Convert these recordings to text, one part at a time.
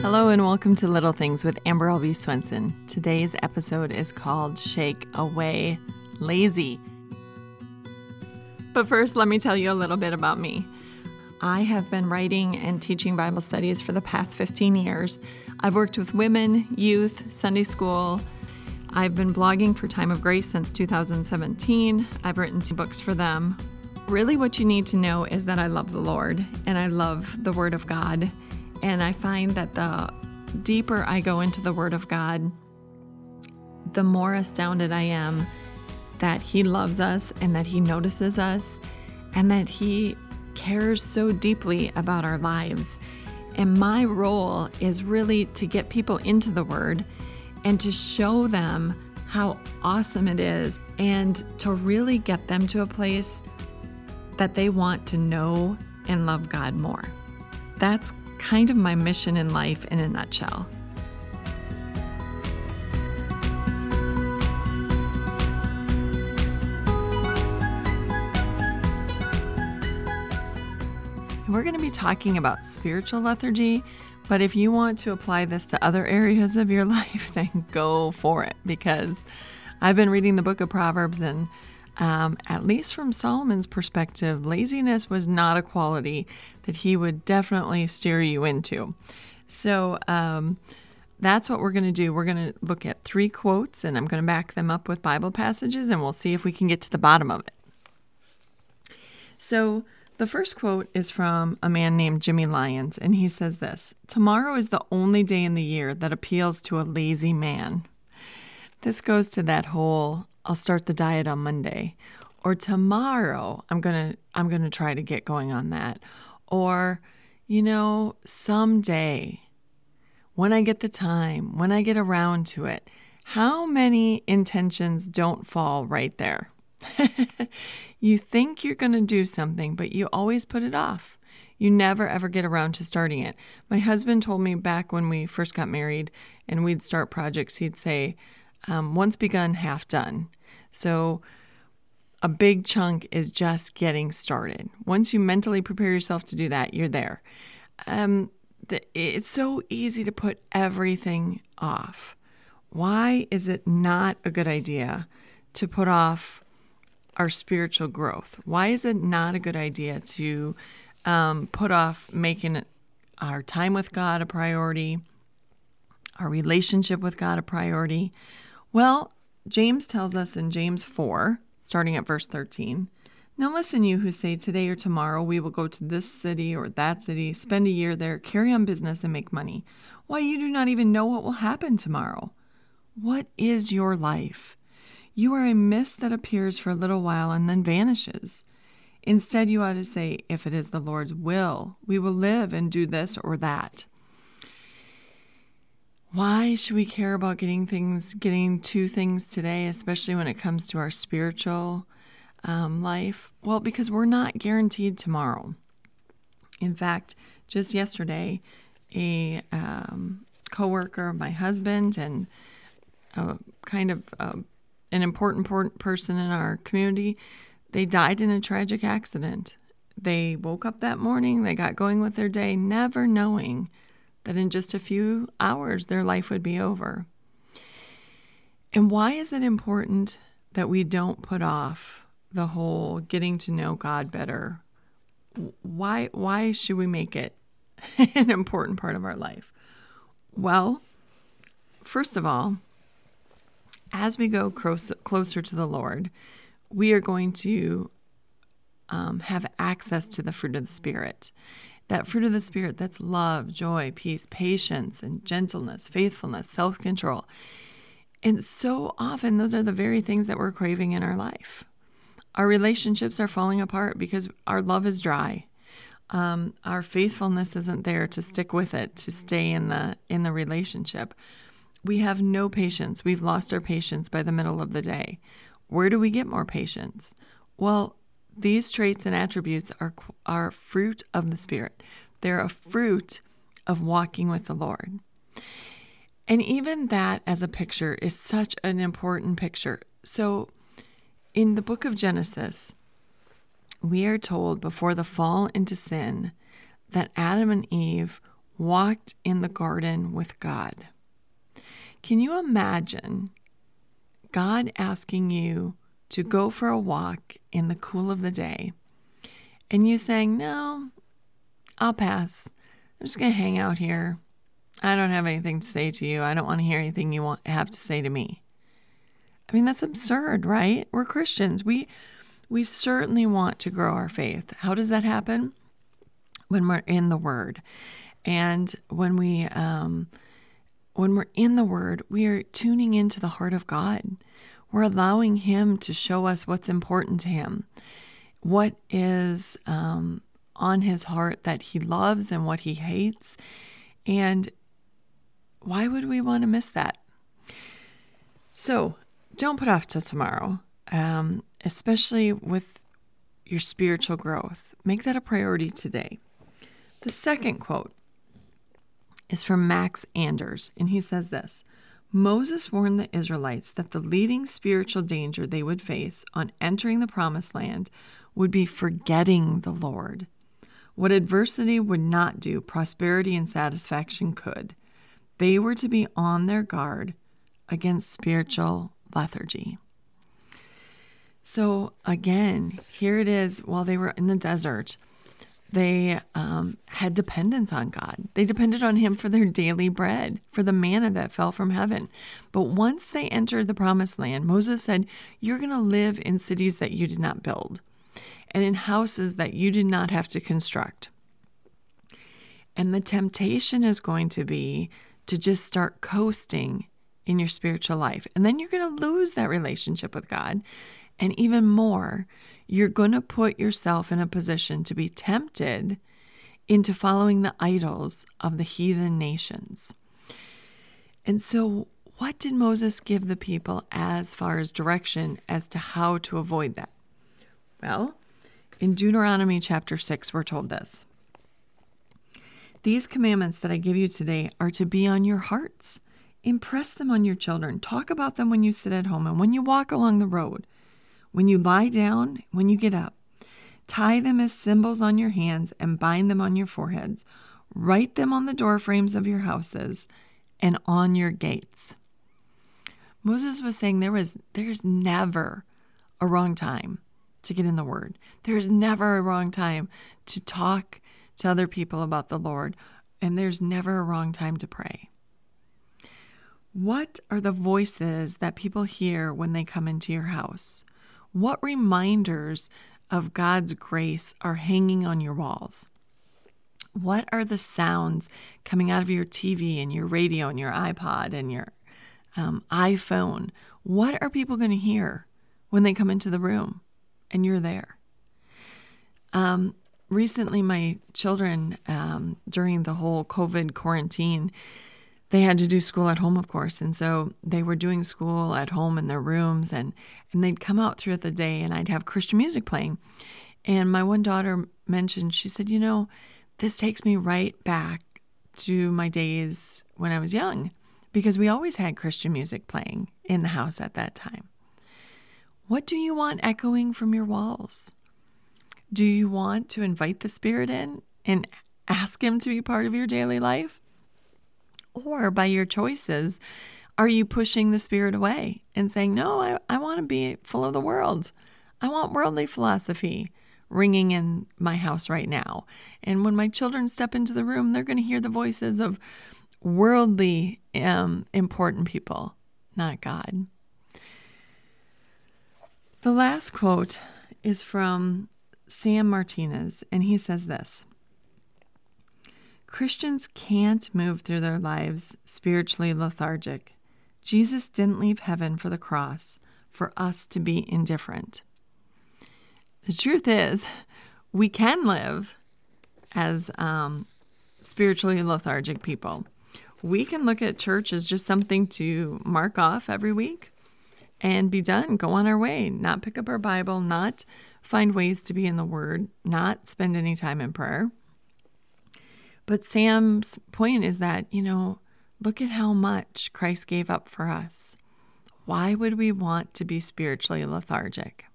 Hello and welcome to Little Things with Amber Albee Swenson. Today's episode is called Shake Away Lazy. But first, let me tell you a little bit about me. I have been writing and teaching Bible studies for the past 15 years. I've worked with women, youth, Sunday school. I've been blogging for Time of Grace since 2017. I've written two books for them. Really, what you need to know is that I love the Lord and I love the Word of God. And I find that the deeper I go into the Word of God, the more astounded I am that He loves us and that He notices us and that He cares so deeply about our lives. And my role is really to get people into the Word and to show them how awesome it is and to really get them to a place that they want to know and love God more. That's kind of my mission in life in a nutshell. We're going to be talking about spiritual lethargy, but if you want to apply this to other areas of your life, then go for it because I've been reading the book of Proverbs and um, at least from Solomon's perspective, laziness was not a quality that he would definitely steer you into. So um, that's what we're going to do. We're going to look at three quotes and I'm going to back them up with Bible passages and we'll see if we can get to the bottom of it. So, the first quote is from a man named Jimmy Lyons, and he says this Tomorrow is the only day in the year that appeals to a lazy man. This goes to that whole I'll start the diet on Monday or tomorrow I'm going to I'm going to try to get going on that or you know someday when I get the time, when I get around to it. How many intentions don't fall right there? you think you're going to do something, but you always put it off. You never ever get around to starting it. My husband told me back when we first got married and we'd start projects, he'd say, um, once begun, half done. So, a big chunk is just getting started. Once you mentally prepare yourself to do that, you're there. Um, the, it's so easy to put everything off. Why is it not a good idea to put off our spiritual growth? Why is it not a good idea to um, put off making our time with God a priority, our relationship with God a priority? Well, James tells us in James 4, starting at verse 13 Now listen, you who say, Today or tomorrow we will go to this city or that city, spend a year there, carry on business, and make money. Why, you do not even know what will happen tomorrow. What is your life? You are a mist that appears for a little while and then vanishes. Instead, you ought to say, If it is the Lord's will, we will live and do this or that. Why should we care about getting things, getting two things today, especially when it comes to our spiritual um, life? Well, because we're not guaranteed tomorrow. In fact, just yesterday, a um, coworker my husband and a kind of uh, an important person in our community, they died in a tragic accident. They woke up that morning, they got going with their day, never knowing that in just a few hours their life would be over. And why is it important that we don't put off the whole getting to know God better? Why why should we make it an important part of our life? Well, first of all, as we go close, closer to the Lord, we are going to um, have access to the fruit of the Spirit. That fruit of the Spirit that's love, joy, peace, patience, and gentleness, faithfulness, self control. And so often, those are the very things that we're craving in our life. Our relationships are falling apart because our love is dry. Um, our faithfulness isn't there to stick with it, to stay in the in the relationship. We have no patience. We've lost our patience by the middle of the day. Where do we get more patience? Well, these traits and attributes are, are fruit of the Spirit. They're a fruit of walking with the Lord. And even that as a picture is such an important picture. So in the book of Genesis, we are told before the fall into sin that Adam and Eve walked in the garden with God. Can you imagine God asking you to go for a walk in the cool of the day and you saying, No, I'll pass. I'm just going to hang out here. I don't have anything to say to you. I don't want to hear anything you want have to say to me. I mean, that's absurd, right? We're Christians. We we certainly want to grow our faith. How does that happen? When we're in the Word, and when we um, when we're in the Word, we are tuning into the heart of God. We're allowing Him to show us what's important to Him, what is um, on His heart that He loves and what He hates, and why would we want to miss that? So don't put off till tomorrow, um, especially with your spiritual growth. Make that a priority today. The second quote is from Max Anders, and he says this Moses warned the Israelites that the leading spiritual danger they would face on entering the promised land would be forgetting the Lord. What adversity would not do, prosperity and satisfaction could. They were to be on their guard against spiritual lethargy. So, again, here it is while they were in the desert, they um, had dependence on God. They depended on Him for their daily bread, for the manna that fell from heaven. But once they entered the promised land, Moses said, You're going to live in cities that you did not build and in houses that you did not have to construct. And the temptation is going to be to just start coasting in your spiritual life. And then you're going to lose that relationship with God. And even more, you're going to put yourself in a position to be tempted into following the idols of the heathen nations. And so, what did Moses give the people as far as direction as to how to avoid that? Well, in Deuteronomy chapter 6, we're told this These commandments that I give you today are to be on your hearts. Impress them on your children. Talk about them when you sit at home and when you walk along the road, when you lie down, when you get up. Tie them as symbols on your hands and bind them on your foreheads. Write them on the door frames of your houses and on your gates. Moses was saying there was there's never a wrong time to get in the word. There's never a wrong time to talk to other people about the Lord, and there's never a wrong time to pray. What are the voices that people hear when they come into your house? What reminders of God's grace are hanging on your walls? What are the sounds coming out of your TV and your radio and your iPod and your um, iPhone? What are people going to hear when they come into the room and you're there? Um, recently, my children, um, during the whole COVID quarantine, they had to do school at home, of course. And so they were doing school at home in their rooms and, and they'd come out throughout the day and I'd have Christian music playing. And my one daughter mentioned, she said, You know, this takes me right back to my days when I was young because we always had Christian music playing in the house at that time. What do you want echoing from your walls? Do you want to invite the Spirit in and ask Him to be part of your daily life? Or by your choices, are you pushing the spirit away and saying, No, I, I want to be full of the world? I want worldly philosophy ringing in my house right now. And when my children step into the room, they're going to hear the voices of worldly, um, important people, not God. The last quote is from Sam Martinez, and he says this Christians can't move through their lives spiritually lethargic. Jesus didn't leave heaven for the cross for us to be indifferent. The truth is, we can live as um, spiritually lethargic people. We can look at church as just something to mark off every week and be done, go on our way, not pick up our Bible, not find ways to be in the Word, not spend any time in prayer. But Sam's point is that, you know, look at how much Christ gave up for us. Why would we want to be spiritually lethargic?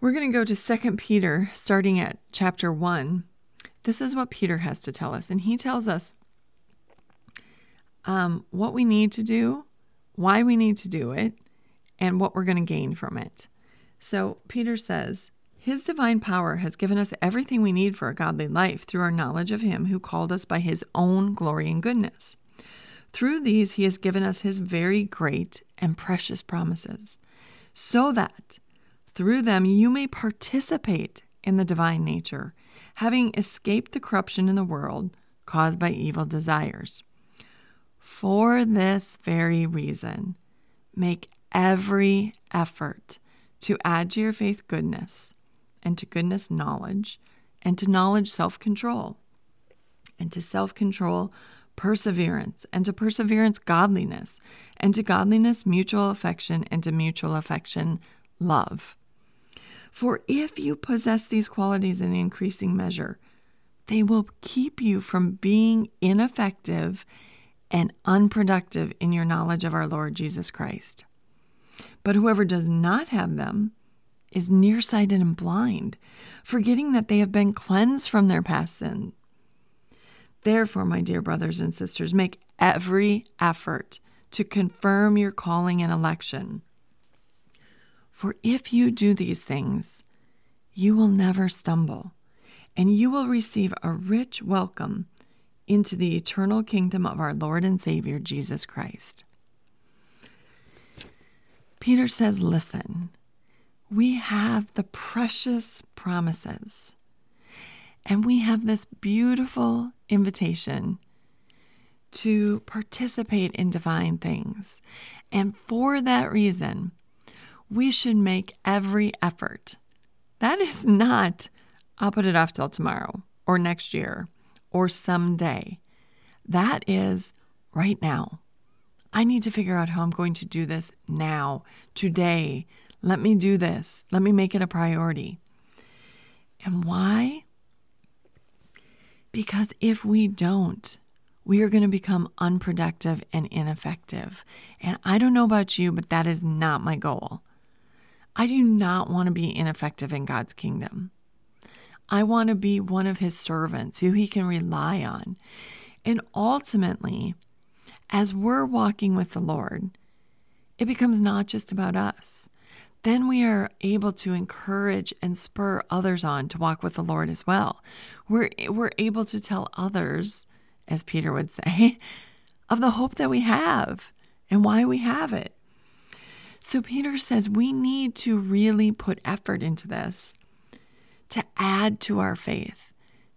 We're going to go to 2 Peter, starting at chapter 1. this is what Peter has to tell us. And he tells us um, what we need to do, why we need to do it, and what we're going to gain from it. So Peter says, His divine power has given us everything we need for a godly life through our knowledge of Him who called us by His own glory and goodness. Through these, He has given us His very great and precious promises, so that through them you may participate in the divine nature, having escaped the corruption in the world caused by evil desires. For this very reason, make every effort to add to your faith goodness, and to goodness knowledge, and to knowledge self control, and to self control perseverance, and to perseverance godliness, and to godliness mutual affection, and to mutual affection love. For if you possess these qualities in increasing measure, they will keep you from being ineffective and unproductive in your knowledge of our Lord Jesus Christ. But whoever does not have them is nearsighted and blind, forgetting that they have been cleansed from their past sin. Therefore, my dear brothers and sisters, make every effort to confirm your calling and election. For if you do these things, you will never stumble, and you will receive a rich welcome into the eternal kingdom of our Lord and Savior Jesus Christ. Peter says, Listen, we have the precious promises, and we have this beautiful invitation to participate in divine things. And for that reason, we should make every effort. That is not, I'll put it off till tomorrow or next year or someday. That is right now. I need to figure out how I'm going to do this now, today. Let me do this. Let me make it a priority. And why? Because if we don't, we are going to become unproductive and ineffective. And I don't know about you, but that is not my goal. I do not want to be ineffective in God's kingdom. I want to be one of his servants who he can rely on. And ultimately, as we're walking with the Lord, it becomes not just about us. Then we are able to encourage and spur others on to walk with the Lord as well. We're, we're able to tell others, as Peter would say, of the hope that we have and why we have it. So Peter says we need to really put effort into this to add to our faith,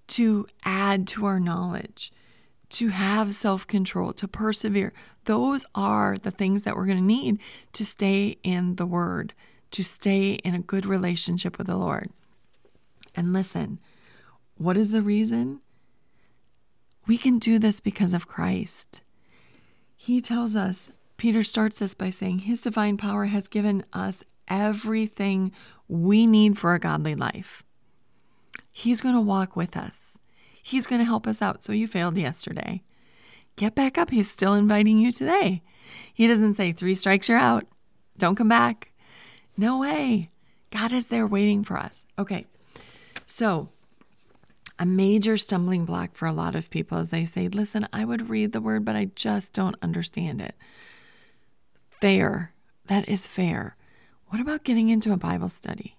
to add to our knowledge, to have self control, to persevere. Those are the things that we're going to need to stay in the Word, to stay in a good relationship with the Lord. And listen, what is the reason? We can do this because of Christ. He tells us, Peter starts this by saying, His divine power has given us everything we need for a godly life. He's going to walk with us. He's going to help us out. So you failed yesterday. Get back up. He's still inviting you today. He doesn't say, three strikes, you're out. Don't come back. No way. God is there waiting for us. Okay. So, a major stumbling block for a lot of people is they say, listen, I would read the word, but I just don't understand it. Fair. That is fair. What about getting into a Bible study?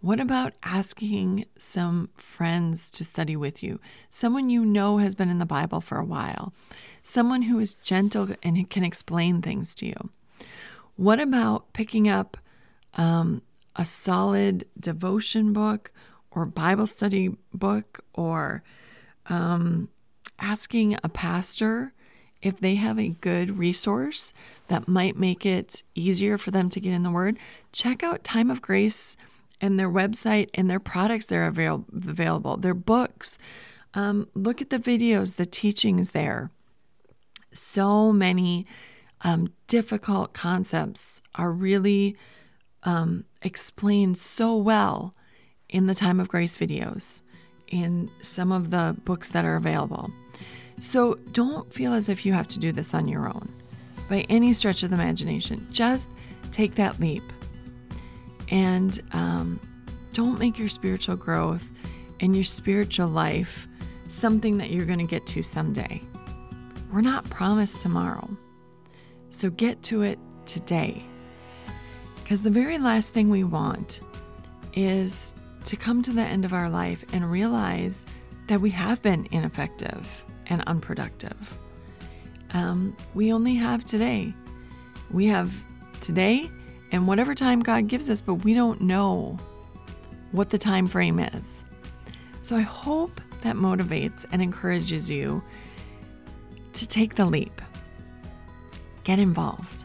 What about asking some friends to study with you? Someone you know has been in the Bible for a while, someone who is gentle and can explain things to you. What about picking up um, a solid devotion book or Bible study book or um, asking a pastor if they have a good resource that might make it easier for them to get in the Word? Check out Time of Grace and their website and their products that are avail- available, their books. Um, look at the videos, the teachings there. So many um, difficult concepts are really um, explained so well in the Time of Grace videos, in some of the books that are available. So don't feel as if you have to do this on your own by any stretch of the imagination. Just take that leap. And um, don't make your spiritual growth and your spiritual life something that you're going to get to someday. We're not promised tomorrow. So get to it today. Because the very last thing we want is to come to the end of our life and realize that we have been ineffective and unproductive. Um, we only have today. We have today and whatever time God gives us, but we don't know what the time frame is. So I hope that motivates and encourages you to take the leap. Get involved.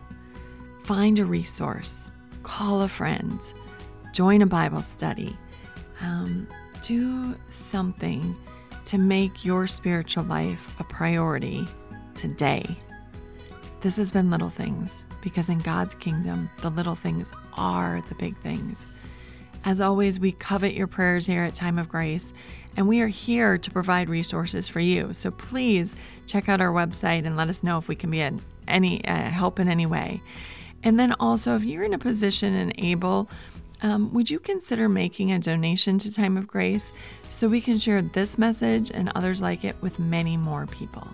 Find a resource. Call a friend. Join a Bible study. Um, do something to make your spiritual life a priority today. This has been Little Things because in God's kingdom, the little things are the big things. As always, we covet your prayers here at Time of Grace, and we are here to provide resources for you. So please check out our website and let us know if we can be in any uh, help in any way. And then also, if you're in a position and able, um, would you consider making a donation to Time of Grace so we can share this message and others like it with many more people?